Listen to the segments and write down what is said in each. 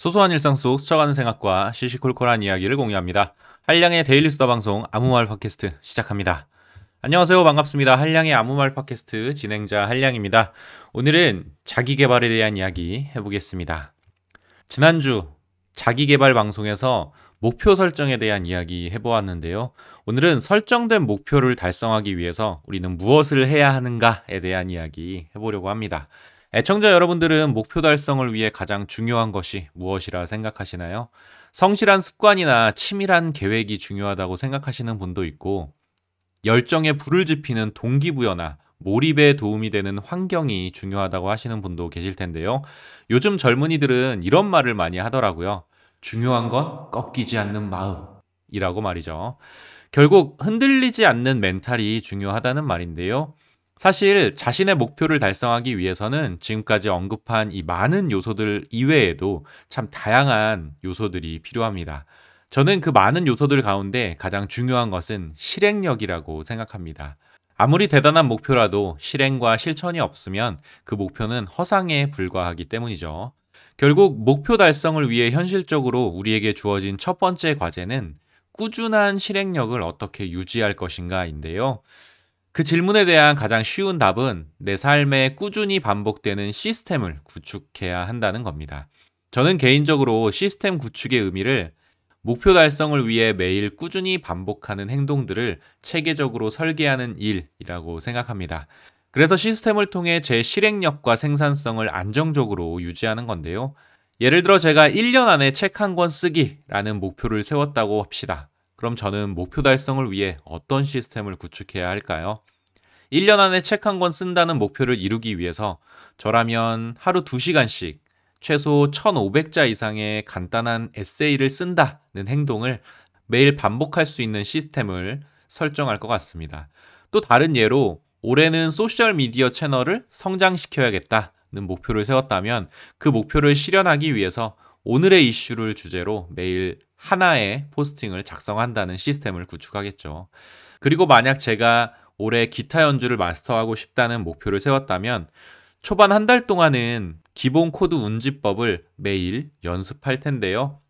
소소한 일상 속 스쳐가는 생각과 시시콜콜한 이야기를 공유합니다. 한량의 데일리 수다 방송 아무 말 팟캐스트 시작합니다. 안녕하세요. 반갑습니다. 한량의 아무 말 팟캐스트 진행자 한량입니다. 오늘은 자기 개발에 대한 이야기 해보겠습니다. 지난주 자기 개발 방송에서 목표 설정에 대한 이야기 해보았는데요. 오늘은 설정된 목표를 달성하기 위해서 우리는 무엇을 해야 하는가에 대한 이야기 해보려고 합니다. 애청자 여러분들은 목표 달성을 위해 가장 중요한 것이 무엇이라 생각하시나요? 성실한 습관이나 치밀한 계획이 중요하다고 생각하시는 분도 있고, 열정에 불을 지피는 동기부여나 몰입에 도움이 되는 환경이 중요하다고 하시는 분도 계실 텐데요. 요즘 젊은이들은 이런 말을 많이 하더라고요. 중요한 건 꺾이지 않는 마음이라고 말이죠. 결국 흔들리지 않는 멘탈이 중요하다는 말인데요. 사실 자신의 목표를 달성하기 위해서는 지금까지 언급한 이 많은 요소들 이외에도 참 다양한 요소들이 필요합니다. 저는 그 많은 요소들 가운데 가장 중요한 것은 실행력이라고 생각합니다. 아무리 대단한 목표라도 실행과 실천이 없으면 그 목표는 허상에 불과하기 때문이죠. 결국 목표 달성을 위해 현실적으로 우리에게 주어진 첫 번째 과제는 꾸준한 실행력을 어떻게 유지할 것인가인데요. 그 질문에 대한 가장 쉬운 답은 내 삶에 꾸준히 반복되는 시스템을 구축해야 한다는 겁니다. 저는 개인적으로 시스템 구축의 의미를 목표 달성을 위해 매일 꾸준히 반복하는 행동들을 체계적으로 설계하는 일이라고 생각합니다. 그래서 시스템을 통해 제 실행력과 생산성을 안정적으로 유지하는 건데요. 예를 들어 제가 1년 안에 책 한 권 쓰기라는 목표를 세웠다고 합시다. 그럼 저는 목표 달성을 위해 어떤 시스템을 구축해야 할까요? 1년 안에 책 한 권 쓴다는 목표를 이루기 위해서 저라면 하루 2시간씩 최소 1,500자 이상의 간단한 에세이를 쓴다는 행동을 매일 반복할 수 있는 시스템을 설정할 것 같습니다. 또 다른 예로 올해는 소셜미디어 채널을 성장시켜야겠다는 목표를 세웠다면 그 목표를 실현하기 위해서 오늘의 이슈를 주제로 매일 하나의 포스팅을 작성한다는 시스템을 구축하겠죠. 그리고 만약 제가 올해 기타 연주를 마스터하고 싶다는 목표를 세웠다면 초반 한 달 동안은 기본 코드 운지법을 매일 연습할 텐데요.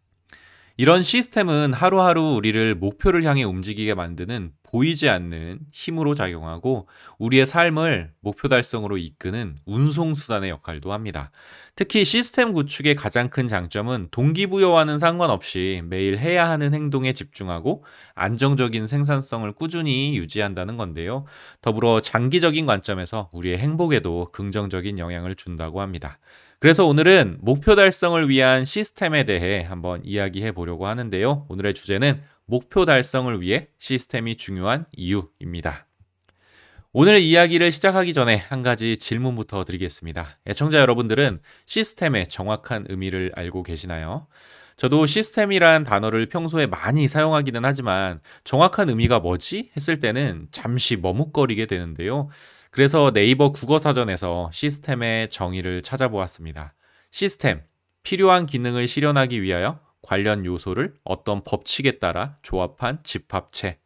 이런 시스템은 하루하루 우리를 목표를 향해 움직이게 만드는 보이지 않는 힘으로 작용하고 우리의 삶을 목표 달성으로 이끄는 운송수단의 역할도 합니다. 특히 시스템 구축의 가장 큰 장점은 동기부여와는 상관없이 매일 해야 하는 행동에 집중하고 안정적인 생산성을 꾸준히 유지한다는 건데요. 더불어 장기적인 관점에서 우리의 행복에도 긍정적인 영향을 준다고 합니다. 그래서 오늘은 목표 달성을 위한 시스템에 대해 한번 이야기해 보려고 하는데요. 오늘의 주제는 목표 달성을 위해 시스템이 중요한 이유입니다. 오늘 이야기를 시작하기 전에 한 가지 질문부터 드리겠습니다. 애청자 여러분들은 시스템의 정확한 의미를 알고 계시나요? 저도 시스템이란 단어를 평소에 많이 사용하기는 하지만 정확한 의미가 뭐지? 했을 때는 잠시 머뭇거리게 되는데요. 그래서 네이버 국어사전에서 시스템의 정의를 찾아보았습니다. 시스템, 필요한 기능을 실현하기 위하여 관련 요소를 어떤 법칙에 따라 조합한 집합체.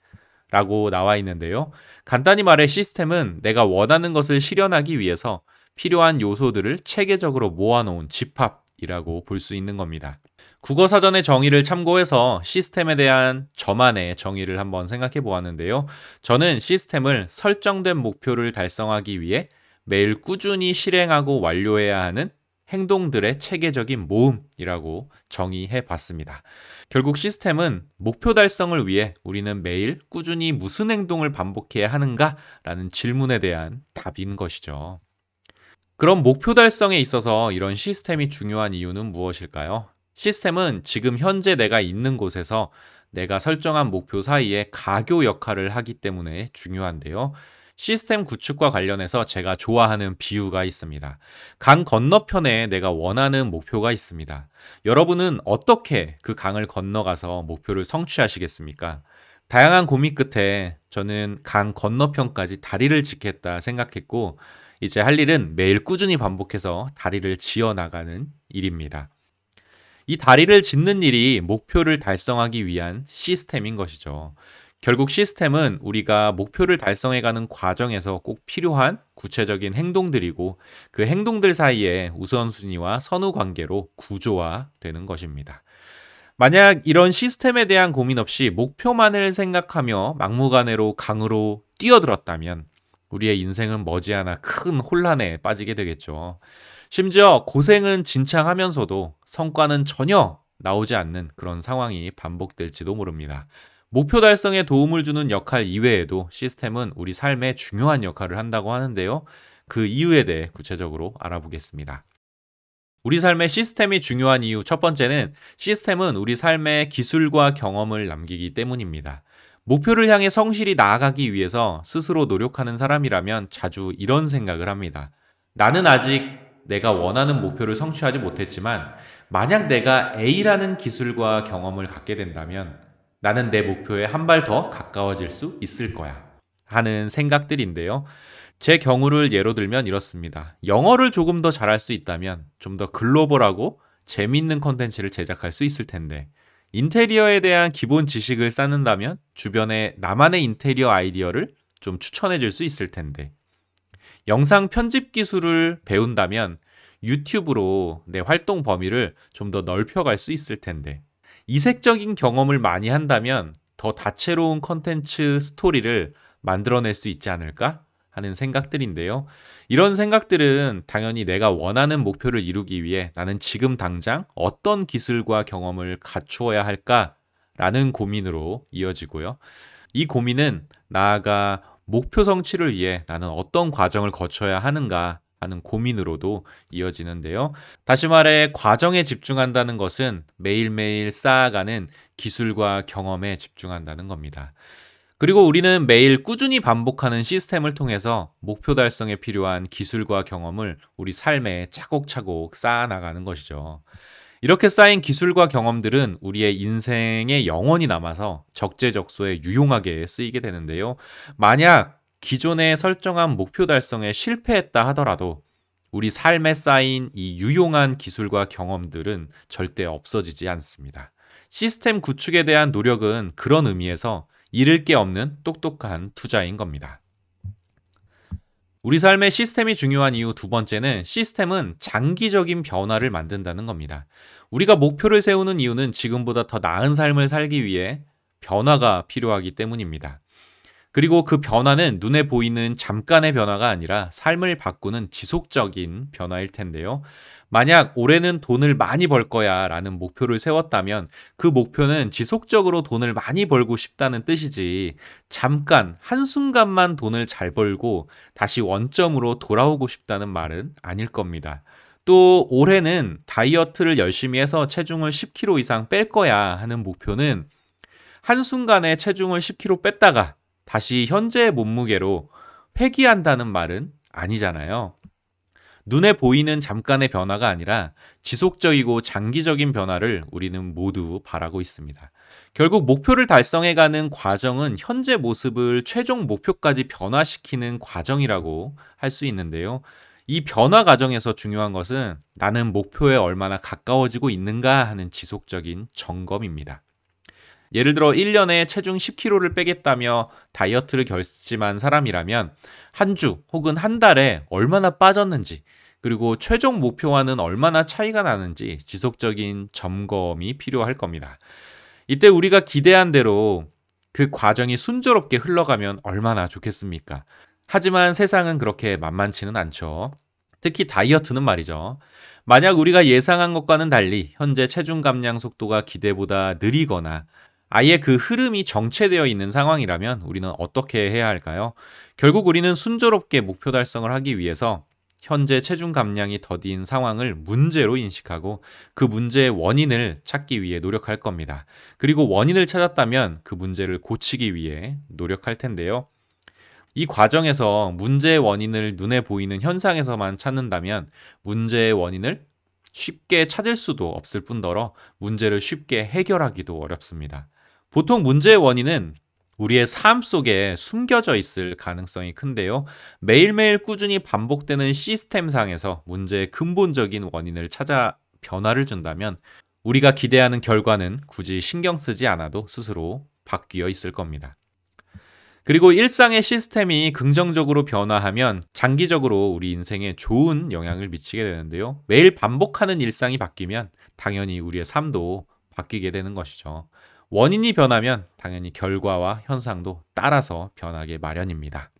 라고 나와 있는데요. 간단히 말해 시스템은 내가 원하는 것을 실현하기 위해서 필요한 요소들을 체계적으로 모아놓은 집합이라고 볼 수 있는 겁니다. 국어 사전의 정의를 참고해서 시스템에 대한 저만의 정의를 한번 생각해 보았는데요. 저는 시스템을 설정된 목표를 달성하기 위해 매일 꾸준히 실행하고 완료해야 하는 행동들의 체계적인 모음이라고 정의해 봤습니다. 결국 시스템은 목표 달성을 위해 우리는 매일 꾸준히 무슨 행동을 반복해야 하는가라는 질문에 대한 답인 것이죠. 그럼 목표 달성에 있어서 이런 시스템이 중요한 이유는 무엇일까요? 시스템은 지금 현재 내가 있는 곳에서 내가 설정한 목표 사이에 가교 역할을 하기 때문에 중요한데요. 시스템 구축과 관련해서 제가 좋아하는 비유가 있습니다. 강 건너편에 내가 원하는 목표가 있습니다. 여러분은 어떻게 그 강을 건너가서 목표를 성취하시겠습니까? 다양한 고민 끝에 저는 강 건너편까지 다리를 짓겠다 생각했고, 이제 할 일은 매일 꾸준히 반복해서 다리를 지어 나가는 일입니다. 이 다리를 짓는 일이 목표를 달성하기 위한 시스템인 것이죠. 결국 시스템은 우리가 목표를 달성해가는 과정에서 꼭 필요한 구체적인 행동들이고 그 행동들 사이에 우선순위와 선후 관계로 구조화되는 것입니다. 만약 이런 시스템에 대한 고민 없이 목표만을 생각하며 막무가내로 강으로 뛰어들었다면 우리의 인생은 머지않아 큰 혼란에 빠지게 되겠죠. 심지어 고생은 진창하면서도 성과는 전혀 나오지 않는 그런 상황이 반복될지도 모릅니다. 목표 달성에 도움을 주는 역할 이외에도 시스템은 우리 삶에 중요한 역할을 한다고 하는데요. 그 이유에 대해 구체적으로 알아보겠습니다. 우리 삶의 시스템이 중요한 이유 첫 번째는 시스템은 우리 삶의 기술과 경험을 남기기 때문입니다. 목표를 향해 성실히 나아가기 위해서 스스로 노력하는 사람이라면 자주 이런 생각을 합니다. 나는 아직 내가 원하는 목표를 성취하지 못했지만 만약 내가 A라는 기술과 경험을 갖게 된다면 나는 내 목표에 한 발 더 가까워질 수 있을 거야. 하는 생각들인데요. 제 경우를 예로 들면 이렇습니다. 영어를 조금 더 잘할 수 있다면 좀 더 글로벌하고 재미있는 컨텐츠를 제작할 수 있을 텐데 인테리어에 대한 기본 지식을 쌓는다면 주변에 나만의 인테리어 아이디어를 좀 추천해 줄 수 있을 텐데 영상 편집 기술을 배운다면 유튜브로 내 활동 범위를 좀 더 넓혀갈 수 있을 텐데 이색적인 경험을 많이 한다면 더 다채로운 컨텐츠 스토리를 만들어낼 수 있지 않을까 하는 생각들인데요. 이런 생각들은 당연히 내가 원하는 목표를 이루기 위해 나는 지금 당장 어떤 기술과 경험을 갖추어야 할까라는 고민으로 이어지고요. 이 고민은 나아가 목표 성취를 위해 나는 어떤 과정을 거쳐야 하는가 하는 고민으로도 이어지는데요. 다시 말해, 과정에 집중한다는 것은 매일매일 쌓아가는 기술과 경험에 집중한다는 겁니다. 그리고 우리는 매일 꾸준히 반복하는 시스템을 통해서 목표 달성에 필요한 기술과 경험을 우리 삶에 차곡차곡 쌓아나가는 것이죠. 이렇게 쌓인 기술과 경험들은 우리의 인생에 영원히 남아서 적재적소에 유용하게 쓰이게 되는데요. 만약 기존에 설정한 목표 달성에 실패했다 하더라도 우리 삶에 쌓인 이 유용한 기술과 경험들은 절대 없어지지 않습니다. 시스템 구축에 대한 노력은 그런 의미에서 잃을 게 없는 똑똑한 투자인 겁니다. 우리 삶의 시스템이 중요한 이유 두 번째는 시스템은 장기적인 변화를 만든다는 겁니다. 우리가 목표를 세우는 이유는 지금보다 더 나은 삶을 살기 위해 변화가 필요하기 때문입니다. 그리고 그 변화는 눈에 보이는 잠깐의 변화가 아니라 삶을 바꾸는 지속적인 변화일 텐데요. 만약 올해는 돈을 많이 벌 거야 라는 목표를 세웠다면 그 목표는 지속적으로 돈을 많이 벌고 싶다는 뜻이지 잠깐 한순간만 돈을 잘 벌고 다시 원점으로 돌아오고 싶다는 말은 아닐 겁니다. 또 올해는 다이어트를 열심히 해서 체중을 10kg 이상 뺄 거야 하는 목표는 한순간에 체중을 10kg 뺐다가 다시 현재의 몸무게로 회귀한다는 말은 아니잖아요. 눈에 보이는 잠깐의 변화가 아니라 지속적이고 장기적인 변화를 우리는 모두 바라고 있습니다. 결국 목표를 달성해가는 과정은 현재 모습을 최종 목표까지 변화시키는 과정이라고 할 수 있는데요. 이 변화 과정에서 중요한 것은 나는 목표에 얼마나 가까워지고 있는가 하는 지속적인 점검입니다. 예를 들어 1년에 체중 10kg를 빼겠다며 다이어트를 결심한 사람이라면 한 주 혹은 한 달에 얼마나 빠졌는지 그리고 최종 목표와는 얼마나 차이가 나는지 지속적인 점검이 필요할 겁니다. 이때 우리가 기대한 대로 그 과정이 순조롭게 흘러가면 얼마나 좋겠습니까? 하지만 세상은 그렇게 만만치는 않죠. 특히 다이어트는 말이죠. 만약 우리가 예상한 것과는 달리 현재 체중 감량 속도가 기대보다 느리거나 아예 그 흐름이 정체되어 있는 상황이라면 우리는 어떻게 해야 할까요? 결국 우리는 순조롭게 목표 달성을 하기 위해서 현재 체중 감량이 더딘 상황을 문제로 인식하고 그 문제의 원인을 찾기 위해 노력할 겁니다. 그리고 원인을 찾았다면 그 문제를 고치기 위해 노력할 텐데요. 이 과정에서 문제의 원인을 눈에 보이는 현상에서만 찾는다면 문제의 원인을 쉽게 찾을 수도 없을 뿐더러 문제를 쉽게 해결하기도 어렵습니다. 보통 문제의 원인은 우리의 삶 속에 숨겨져 있을 가능성이 큰데요. 매일매일 꾸준히 반복되는 시스템상에서 문제의 근본적인 원인을 찾아 변화를 준다면 우리가 기대하는 결과는 굳이 신경 쓰지 않아도 스스로 바뀌어 있을 겁니다. 그리고 일상의 시스템이 긍정적으로 변화하면 장기적으로 우리 인생에 좋은 영향을 미치게 되는데요. 매일 반복하는 일상이 바뀌면 당연히 우리의 삶도 바뀌게 되는 것이죠. 원인이 변하면 당연히 결과와 현상도 따라서 변하게 마련입니다.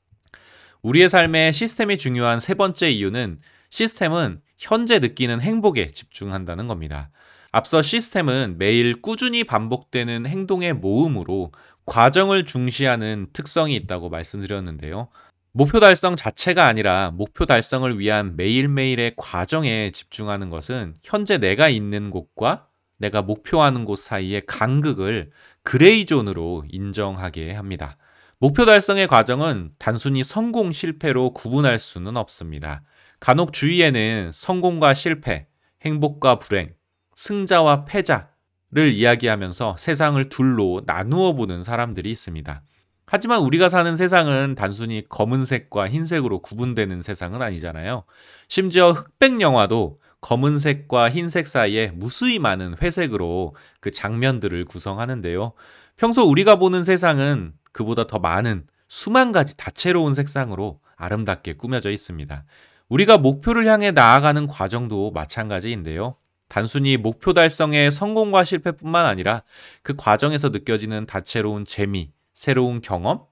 우리의 삶에 시스템이 중요한 세 번째 이유는 시스템은 현재 느끼는 행복에 집중한다는 겁니다. 앞서 시스템은 매일 꾸준히 반복되는 행동의 모음으로 과정을 중시하는 특성이 있다고 말씀드렸는데요. 목표 달성 자체가 아니라 목표 달성을 위한 매일매일의 과정에 집중하는 것은 현재 내가 있는 곳과 내가 목표하는 곳 사이의 간극을 그레이존으로 인정하게 합니다. 목표 달성의 과정은 단순히 성공, 실패로 구분할 수는 없습니다. 간혹 주위에는 성공과 실패, 행복과 불행, 승자와 패자 를 이야기하면서 세상을 둘로 나누어 보는 사람들이 있습니다. 하지만 우리가 사는 세상은 단순히 검은색과 흰색으로 구분되는 세상은 아니잖아요. 심지어 흑백 영화도 검은색과 흰색 사이에 무수히 많은 회색으로 그 장면들을 구성하는데요. 평소 우리가 보는 세상은 그보다 더 많은 수만 가지 다채로운 색상으로 아름답게 꾸며져 있습니다. 우리가 목표를 향해 나아가는 과정도 마찬가지인데요. 단순히 목표 달성의 성공과 실패뿐만 아니라 그 과정에서 느껴지는 다채로운 재미, 새로운 경험,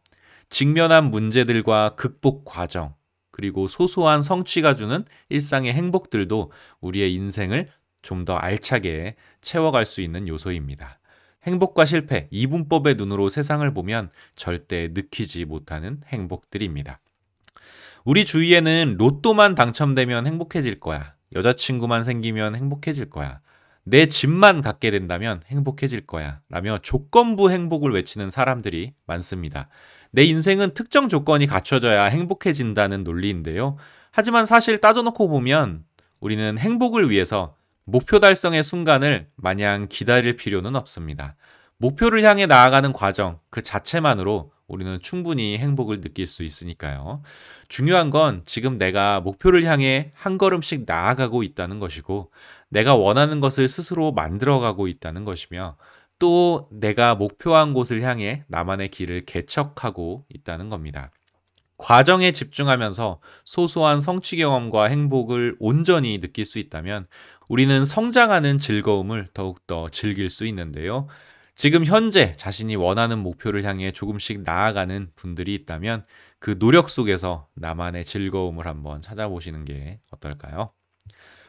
직면한 문제들과 극복 과정, 그리고 소소한 성취가 주는 일상의 행복들도 우리의 인생을 좀 더 알차게 채워갈 수 있는 요소입니다. 행복과 실패, 이분법의 눈으로 세상을 보면 절대 느끼지 못하는 행복들입니다. 우리 주위에는 로또만 당첨되면 행복해질 거야. 여자친구만 생기면 행복해질 거야. 내 집만 갖게 된다면 행복해질 거야. 라며 조건부 행복을 외치는 사람들이 많습니다. 내 인생은 특정 조건이 갖춰져야 행복해진다는 논리인데요. 하지만 사실 따져놓고 보면 우리는 행복을 위해서 목표 달성의 순간을 마냥 기다릴 필요는 없습니다. 목표를 향해 나아가는 과정 그 자체만으로 우리는 충분히 행복을 느낄 수 있으니까요. 중요한 건 지금 내가 목표를 향해 한 걸음씩 나아가고 있다는 것이고, 내가 원하는 것을 스스로 만들어가고 있다는 것이며, 또 내가 목표한 곳을 향해 나만의 길을 개척하고 있다는 겁니다. 과정에 집중하면서 소소한 성취 경험과 행복을 온전히 느낄 수 있다면 우리는 성장하는 즐거움을 더욱더 즐길 수 있는데요. 지금 현재 자신이 원하는 목표를 향해 조금씩 나아가는 분들이 있다면 그 노력 속에서 나만의 즐거움을 한번 찾아보시는 게 어떨까요?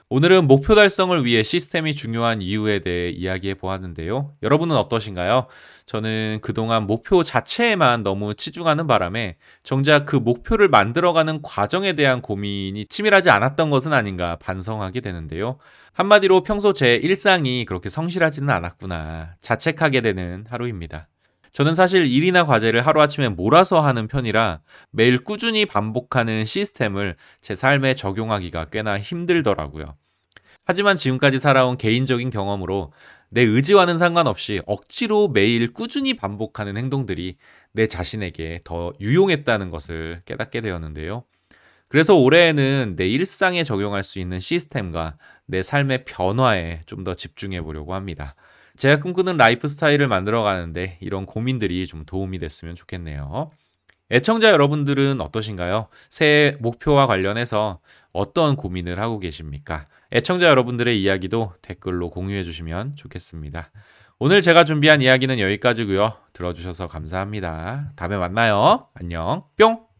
오늘은 목표 달성을 위해 시스템이 중요한 이유에 대해 이야기해 보았는데요. 여러분은 어떠신가요? 저는 그동안 목표 자체에만 너무 치중하는 바람에 정작 그 목표를 만들어가는 과정에 대한 고민이 치밀하지 않았던 것은 아닌가 반성하게 되는데요. 한마디로 평소 제 일상이 그렇게 성실하지는 않았구나 자책하게 되는 하루입니다. 저는 사실 일이나 과제를 하루아침에 몰아서 하는 편이라 매일 꾸준히 반복하는 시스템을 제 삶에 적용하기가 꽤나 힘들더라고요. 하지만 지금까지 살아온 개인적인 경험으로 내 의지와는 상관없이 억지로 매일 꾸준히 반복하는 행동들이 내 자신에게 더 유용했다는 것을 깨닫게 되었는데요. 그래서 올해에는 내 일상에 적용할 수 있는 시스템과 내 삶의 변화에 좀 더 집중해 보려고 합니다. 제가 꿈꾸는 라이프 스타일을 만들어 가는데 이런 고민들이 좀 도움이 됐으면 좋겠네요. 애청자 여러분들은 어떠신가요? 새해 목표와 관련해서 어떤 고민을 하고 계십니까? 애청자 여러분들의 이야기도 댓글로 공유해 주시면 좋겠습니다. 오늘 제가 준비한 이야기는 여기까지고요. 들어주셔서 감사합니다. 다음에 만나요. 안녕. 뿅!